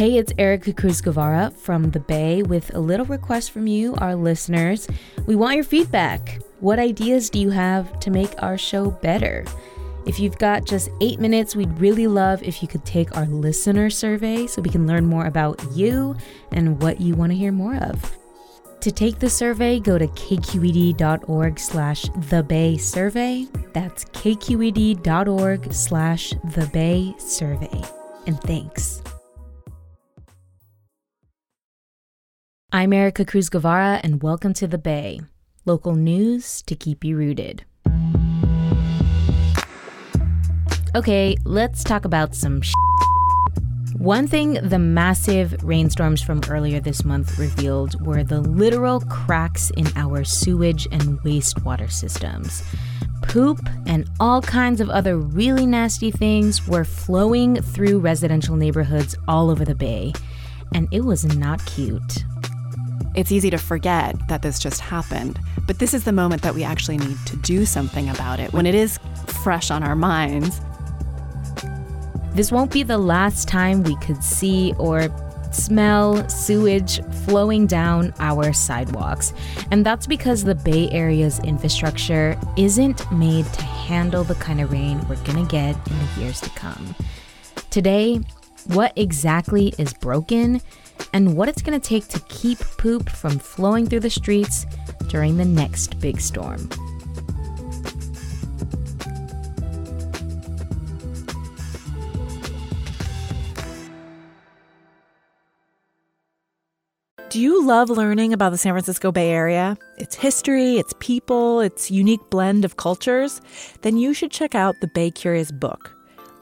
Hey, it's Ericka Cruz Guevarra from the Bay with a little request from you, our listeners. We want your feedback. What ideas do you have to make our show better? If you've got just eight minutes, we'd really love if you could take our listener survey so we can learn more about you and what you want to hear more of. To take the survey, go to kqed.org slash the bay survey. That's kqed.org slash the bay survey. And thanks. I'm Ericka Cruz Guevarra, and welcome to The Bay, local news to keep you rooted. Okay, let's talk about some sh- One thing the massive rainstorms from earlier this month revealed were the literal cracks in our sewage and wastewater systems. Poop and all kinds of other really nasty things were flowing through residential neighborhoods all over the Bay, and it was not cute. It's easy to forget that this just happened, but this is the moment that we actually need to do something about it when it is fresh on our minds. This won't be the last time we could see or smell sewage flowing down our sidewalks. And that's because the Bay Area's infrastructure isn't made to handle the kind of rain we're gonna get in the years to come. Today, what exactly is broken? And what it's going to take to keep poop from flowing through the streets during the next big storm. Do you love learning about the San Francisco Bay Area? Its history, its people, its unique blend of cultures? Then you should check out the Bay Curious book.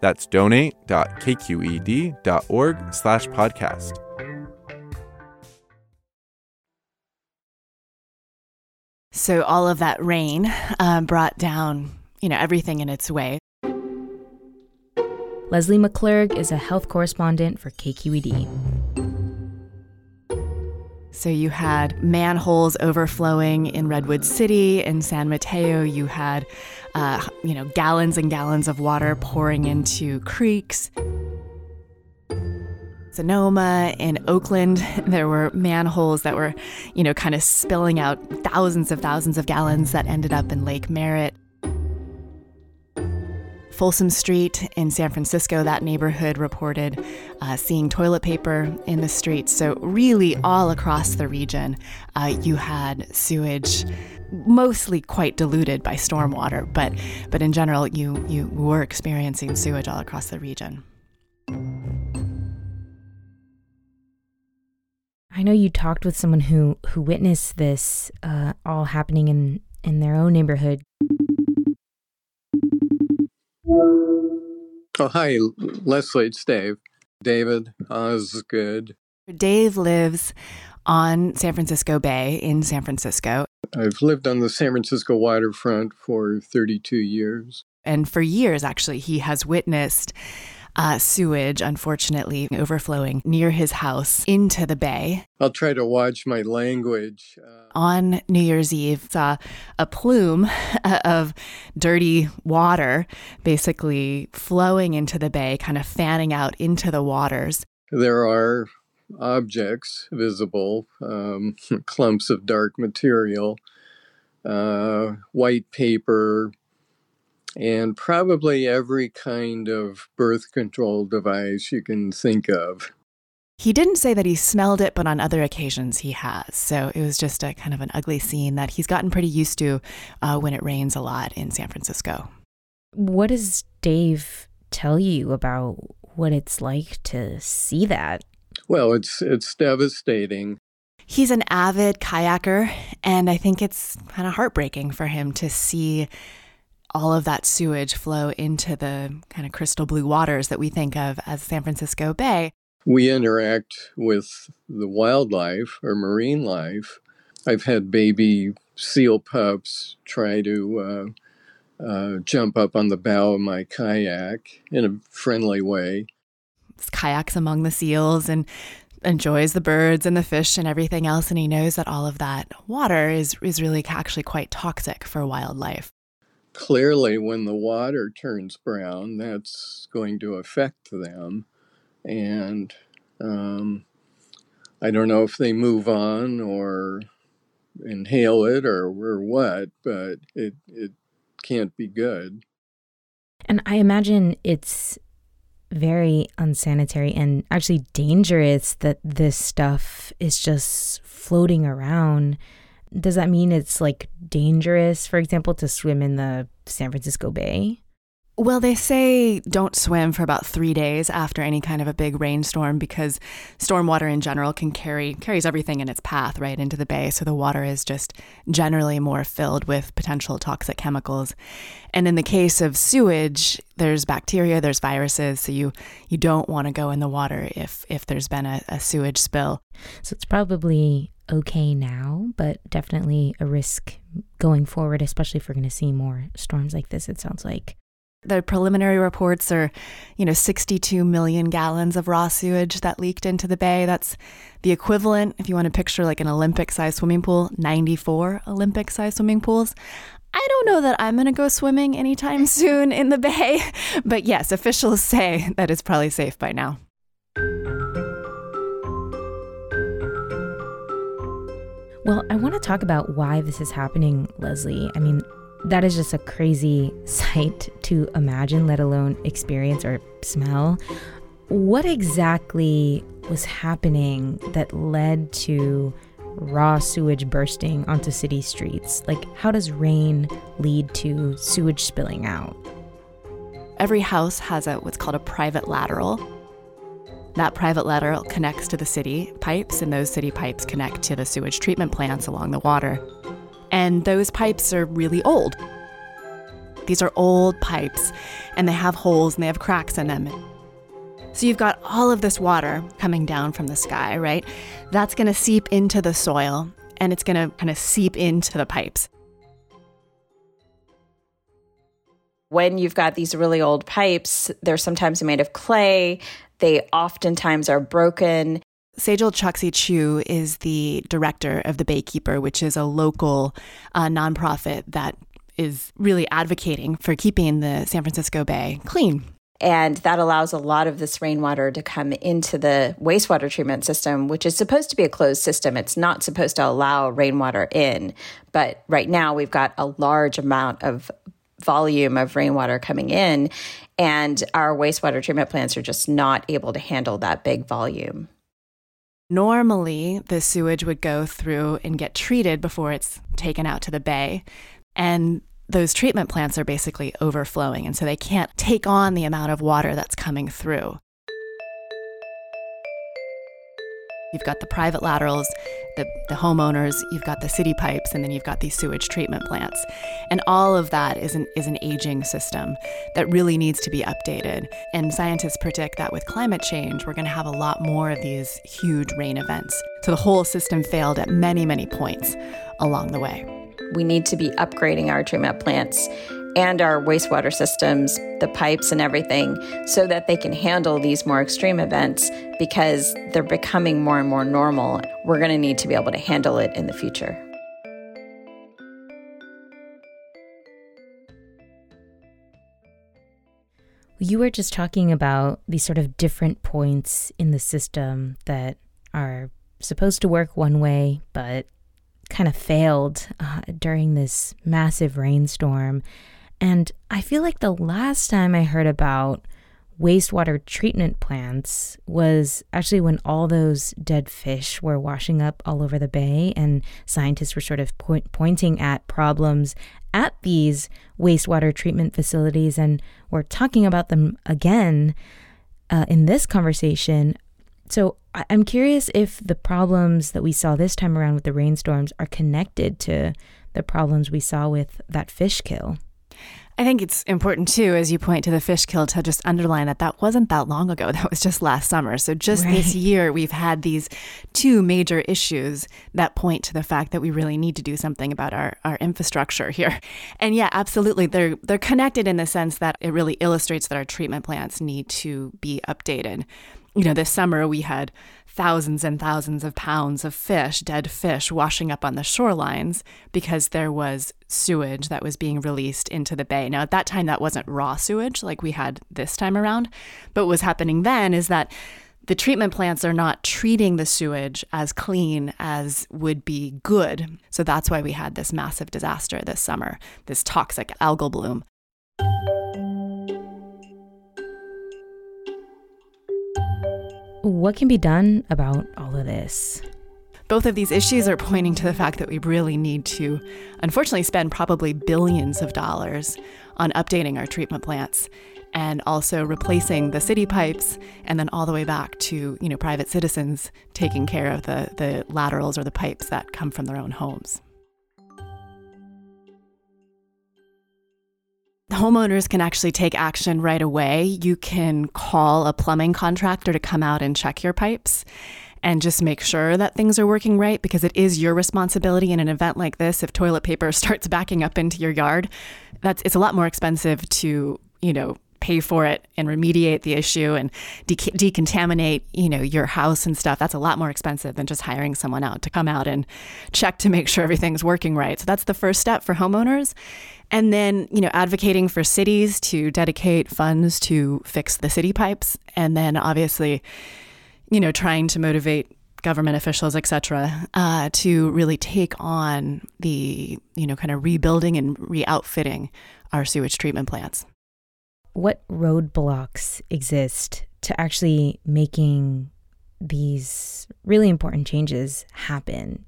That's donate.kqed.org slash podcast. So all of that rain uh, brought down, you know, everything in its way. Lesley McClurg is a health correspondent for KQED. So you had manholes overflowing in Redwood City, in San Mateo. You had, uh, you know, gallons and gallons of water pouring into creeks. Sonoma, in Oakland, there were manholes that were, you know, kind of spilling out thousands of thousands of gallons that ended up in Lake Merritt. Folsom Street in San Francisco, that neighborhood reported uh, seeing toilet paper in the streets. So, really, all across the region, uh, you had sewage, mostly quite diluted by stormwater, but, but in general, you, you were experiencing sewage all across the region. I know you talked with someone who who witnessed this uh, all happening in in their own neighborhood. Oh, hi, Lesley. It's Dave. David, Osgood. Dave lives on San Francisco Bay in San Francisco. I've lived on the San Francisco waterfront for 32 years. And for years, actually, he has witnessed uh, sewage, unfortunately, overflowing near his house into the bay. I'll try to watch my language. Uh, On New Year's Eve, saw a plume of dirty water basically flowing into the bay, kind of fanning out into the waters. There are objects visible, um, clumps of dark material, uh, white paper, and probably every kind of birth control device you can think of. He didn't say that he smelled it, but on other occasions he has. So it was just a kind of an ugly scene that he's gotten pretty used to uh, when it rains a lot in San Francisco. What does Dave tell you about what it's like to see that? Well, it's it's devastating. He's an avid kayaker, and I think it's kind of heartbreaking for him to see all of that sewage flow into the kind of crystal blue waters that we think of as San Francisco Bay. We interact with the wildlife or marine life. I've had baby seal pups try to uh, uh, jump up on the bow of my kayak in a friendly way. Kayaks among the seals and enjoys the birds and the fish and everything else and he knows that all of that water is is really actually quite toxic for wildlife clearly when the water turns brown, that's going to affect them. And um, I don't know if they move on or inhale it or, or what, but it, it can't be good. And I imagine it's very unsanitary and actually dangerous that this stuff is just floating around does that mean it's like dangerous, for example, to swim in the San Francisco Bay? Well, they say don't swim for about three days after any kind of a big rainstorm because stormwater in general can carry carries everything in its path right into the bay. So the water is just generally more filled with potential toxic chemicals. And in the case of sewage, there's bacteria, there's viruses, so you you don't want to go in the water if if there's been a, a sewage spill. So it's probably okay now, but definitely a risk going forward, especially if we're going to see more storms like this, it sounds like. The preliminary reports are, you know, 62 million gallons of raw sewage that leaked into the bay. That's the equivalent, if you want to picture like an Olympic sized swimming pool, 94 Olympic sized swimming pools. I don't know that I'm going to go swimming anytime soon in the bay, but yes, officials say that it's probably safe by now. Well, I want to talk about why this is happening, Lesley. I mean, that is just a crazy sight to imagine, let alone experience or smell. What exactly was happening that led to raw sewage bursting onto city streets? Like, how does rain lead to sewage spilling out? Every house has a what's called a private lateral. That private lateral connects to the city pipes, and those city pipes connect to the sewage treatment plants along the water. And those pipes are really old. These are old pipes, and they have holes and they have cracks in them. So you've got all of this water coming down from the sky, right? That's going to seep into the soil and it's going to kind of seep into the pipes. When you've got these really old pipes, they're sometimes made of clay. They oftentimes are broken. Sejal Choksi-Chau is the director of the Baykeeper, which is a local uh, nonprofit that is really advocating for keeping the San Francisco Bay clean. And that allows a lot of this rainwater to come into the wastewater treatment system, which is supposed to be a closed system. It's not supposed to allow rainwater in. But right now, we've got a large amount of volume of rainwater coming in, and our wastewater treatment plants are just not able to handle that big volume. Normally, the sewage would go through and get treated before it's taken out to the bay. And those treatment plants are basically overflowing, and so they can't take on the amount of water that's coming through. You've got the private laterals, the, the homeowners, you've got the city pipes, and then you've got these sewage treatment plants. And all of that is an, is an aging system that really needs to be updated. And scientists predict that with climate change, we're going to have a lot more of these huge rain events. So the whole system failed at many, many points along the way. We need to be upgrading our treatment plants and our wastewater systems, the pipes and everything, so that they can handle these more extreme events because they're becoming more and more normal. We're going to need to be able to handle it in the future. You were just talking about these sort of different points in the system that are supposed to work one way, but kind of failed uh, during this massive rainstorm. And I feel like the last time I heard about wastewater treatment plants was actually when all those dead fish were washing up all over the bay, and scientists were sort of point- pointing at problems at these wastewater treatment facilities, and we're talking about them again uh, in this conversation. So I- I'm curious if the problems that we saw this time around with the rainstorms are connected to the problems we saw with that fish kill. I think it's important too, as you point to the fish kill, to just underline that that wasn't that long ago. That was just last summer. So just right. this year, we've had these two major issues that point to the fact that we really need to do something about our, our infrastructure here. And yeah, absolutely, they're they're connected in the sense that it really illustrates that our treatment plants need to be updated. You know, this summer we had thousands and thousands of pounds of fish, dead fish, washing up on the shorelines because there was sewage that was being released into the bay. Now, at that time, that wasn't raw sewage like we had this time around. But what was happening then is that the treatment plants are not treating the sewage as clean as would be good. So that's why we had this massive disaster this summer, this toxic algal bloom. What can be done about all of this? Both of these issues are pointing to the fact that we really need to, unfortunately, spend probably billions of dollars on updating our treatment plants and also replacing the city pipes and then all the way back to you know private citizens taking care of the, the laterals or the pipes that come from their own homes. Homeowners can actually take action right away. You can call a plumbing contractor to come out and check your pipes and just make sure that things are working right because it is your responsibility in an event like this if toilet paper starts backing up into your yard that's it's a lot more expensive to you know pay for it and remediate the issue and de- decontaminate, you know, your house and stuff. That's a lot more expensive than just hiring someone out to come out and check to make sure everything's working right. So that's the first step for homeowners. And then, you know, advocating for cities to dedicate funds to fix the city pipes and then obviously, you know, trying to motivate government officials, et cetera, uh, to really take on the, you know, kind of rebuilding and re outfitting our sewage treatment plants what roadblocks exist to actually making these really important changes happen?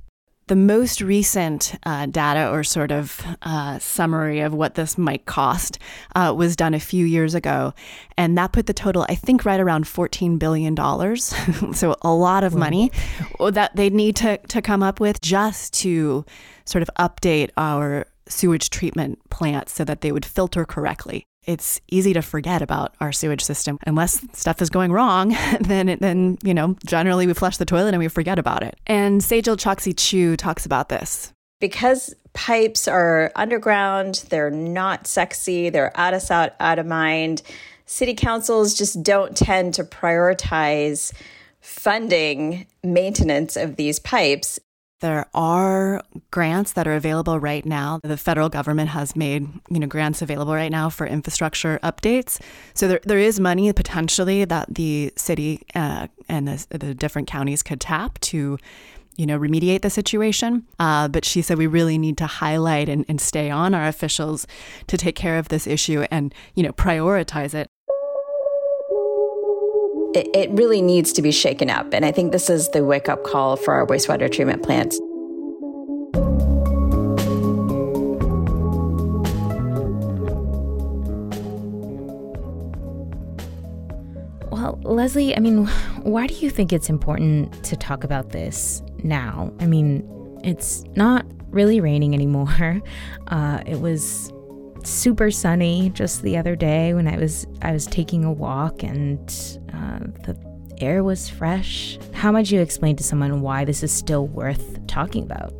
The most recent uh, data or sort of uh, summary of what this might cost uh, was done a few years ago. And that put the total, I think, right around $14 billion. so a lot of money that they'd need to, to come up with just to sort of update our sewage treatment plants so that they would filter correctly it's easy to forget about our sewage system. Unless stuff is going wrong then then you know generally we flush the toilet and we forget about it. And Sejal Choksi-Chau talks about this. Because pipes are underground they're not sexy they're out of sight out of mind city councils just don't tend to prioritize funding maintenance of these pipes there are grants that are available right now. The federal government has made, you know, grants available right now for infrastructure updates. So there, there is money potentially that the city uh, and the, the different counties could tap to you know, remediate the situation. Uh, but she said we really need to highlight and, and stay on our officials to take care of this issue and, you know, prioritize it it, it really needs to be shaken up. And I think this is the wake up call for our wastewater treatment plants. Well, Lesley, I mean, why do you think it's important to talk about this now? I mean, it's not really raining anymore. Uh, it was super sunny just the other day when I was I was taking a walk and uh, the air was fresh. How might you explain to someone why this is still worth talking about?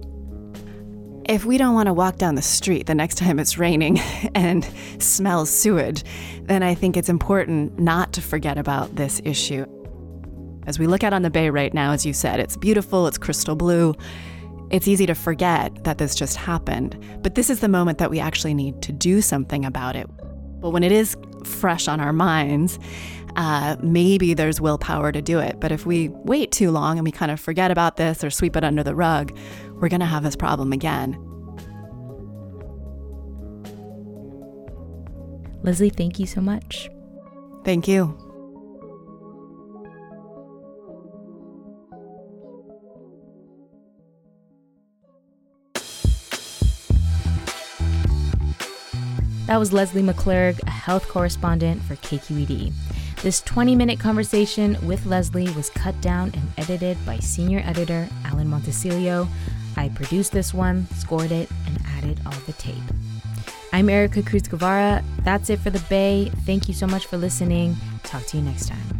If we don't want to walk down the street the next time it's raining and smell sewage, then I think it's important not to forget about this issue. As we look out on the bay right now, as you said, it's beautiful, it's crystal blue. It's easy to forget that this just happened, but this is the moment that we actually need to do something about it. But when it is fresh on our minds, uh, maybe there's willpower to do it. But if we wait too long and we kind of forget about this or sweep it under the rug, we're going to have this problem again. Lesley, thank you so much. Thank you. That was Lesley McClurg, a health correspondent for KQED. This 20 minute conversation with Lesley was cut down and edited by senior editor Alan Montecillo. I produced this one, scored it, and added all the tape. I'm Ericka Cruz Guevarra. That's it for the Bay. Thank you so much for listening. Talk to you next time.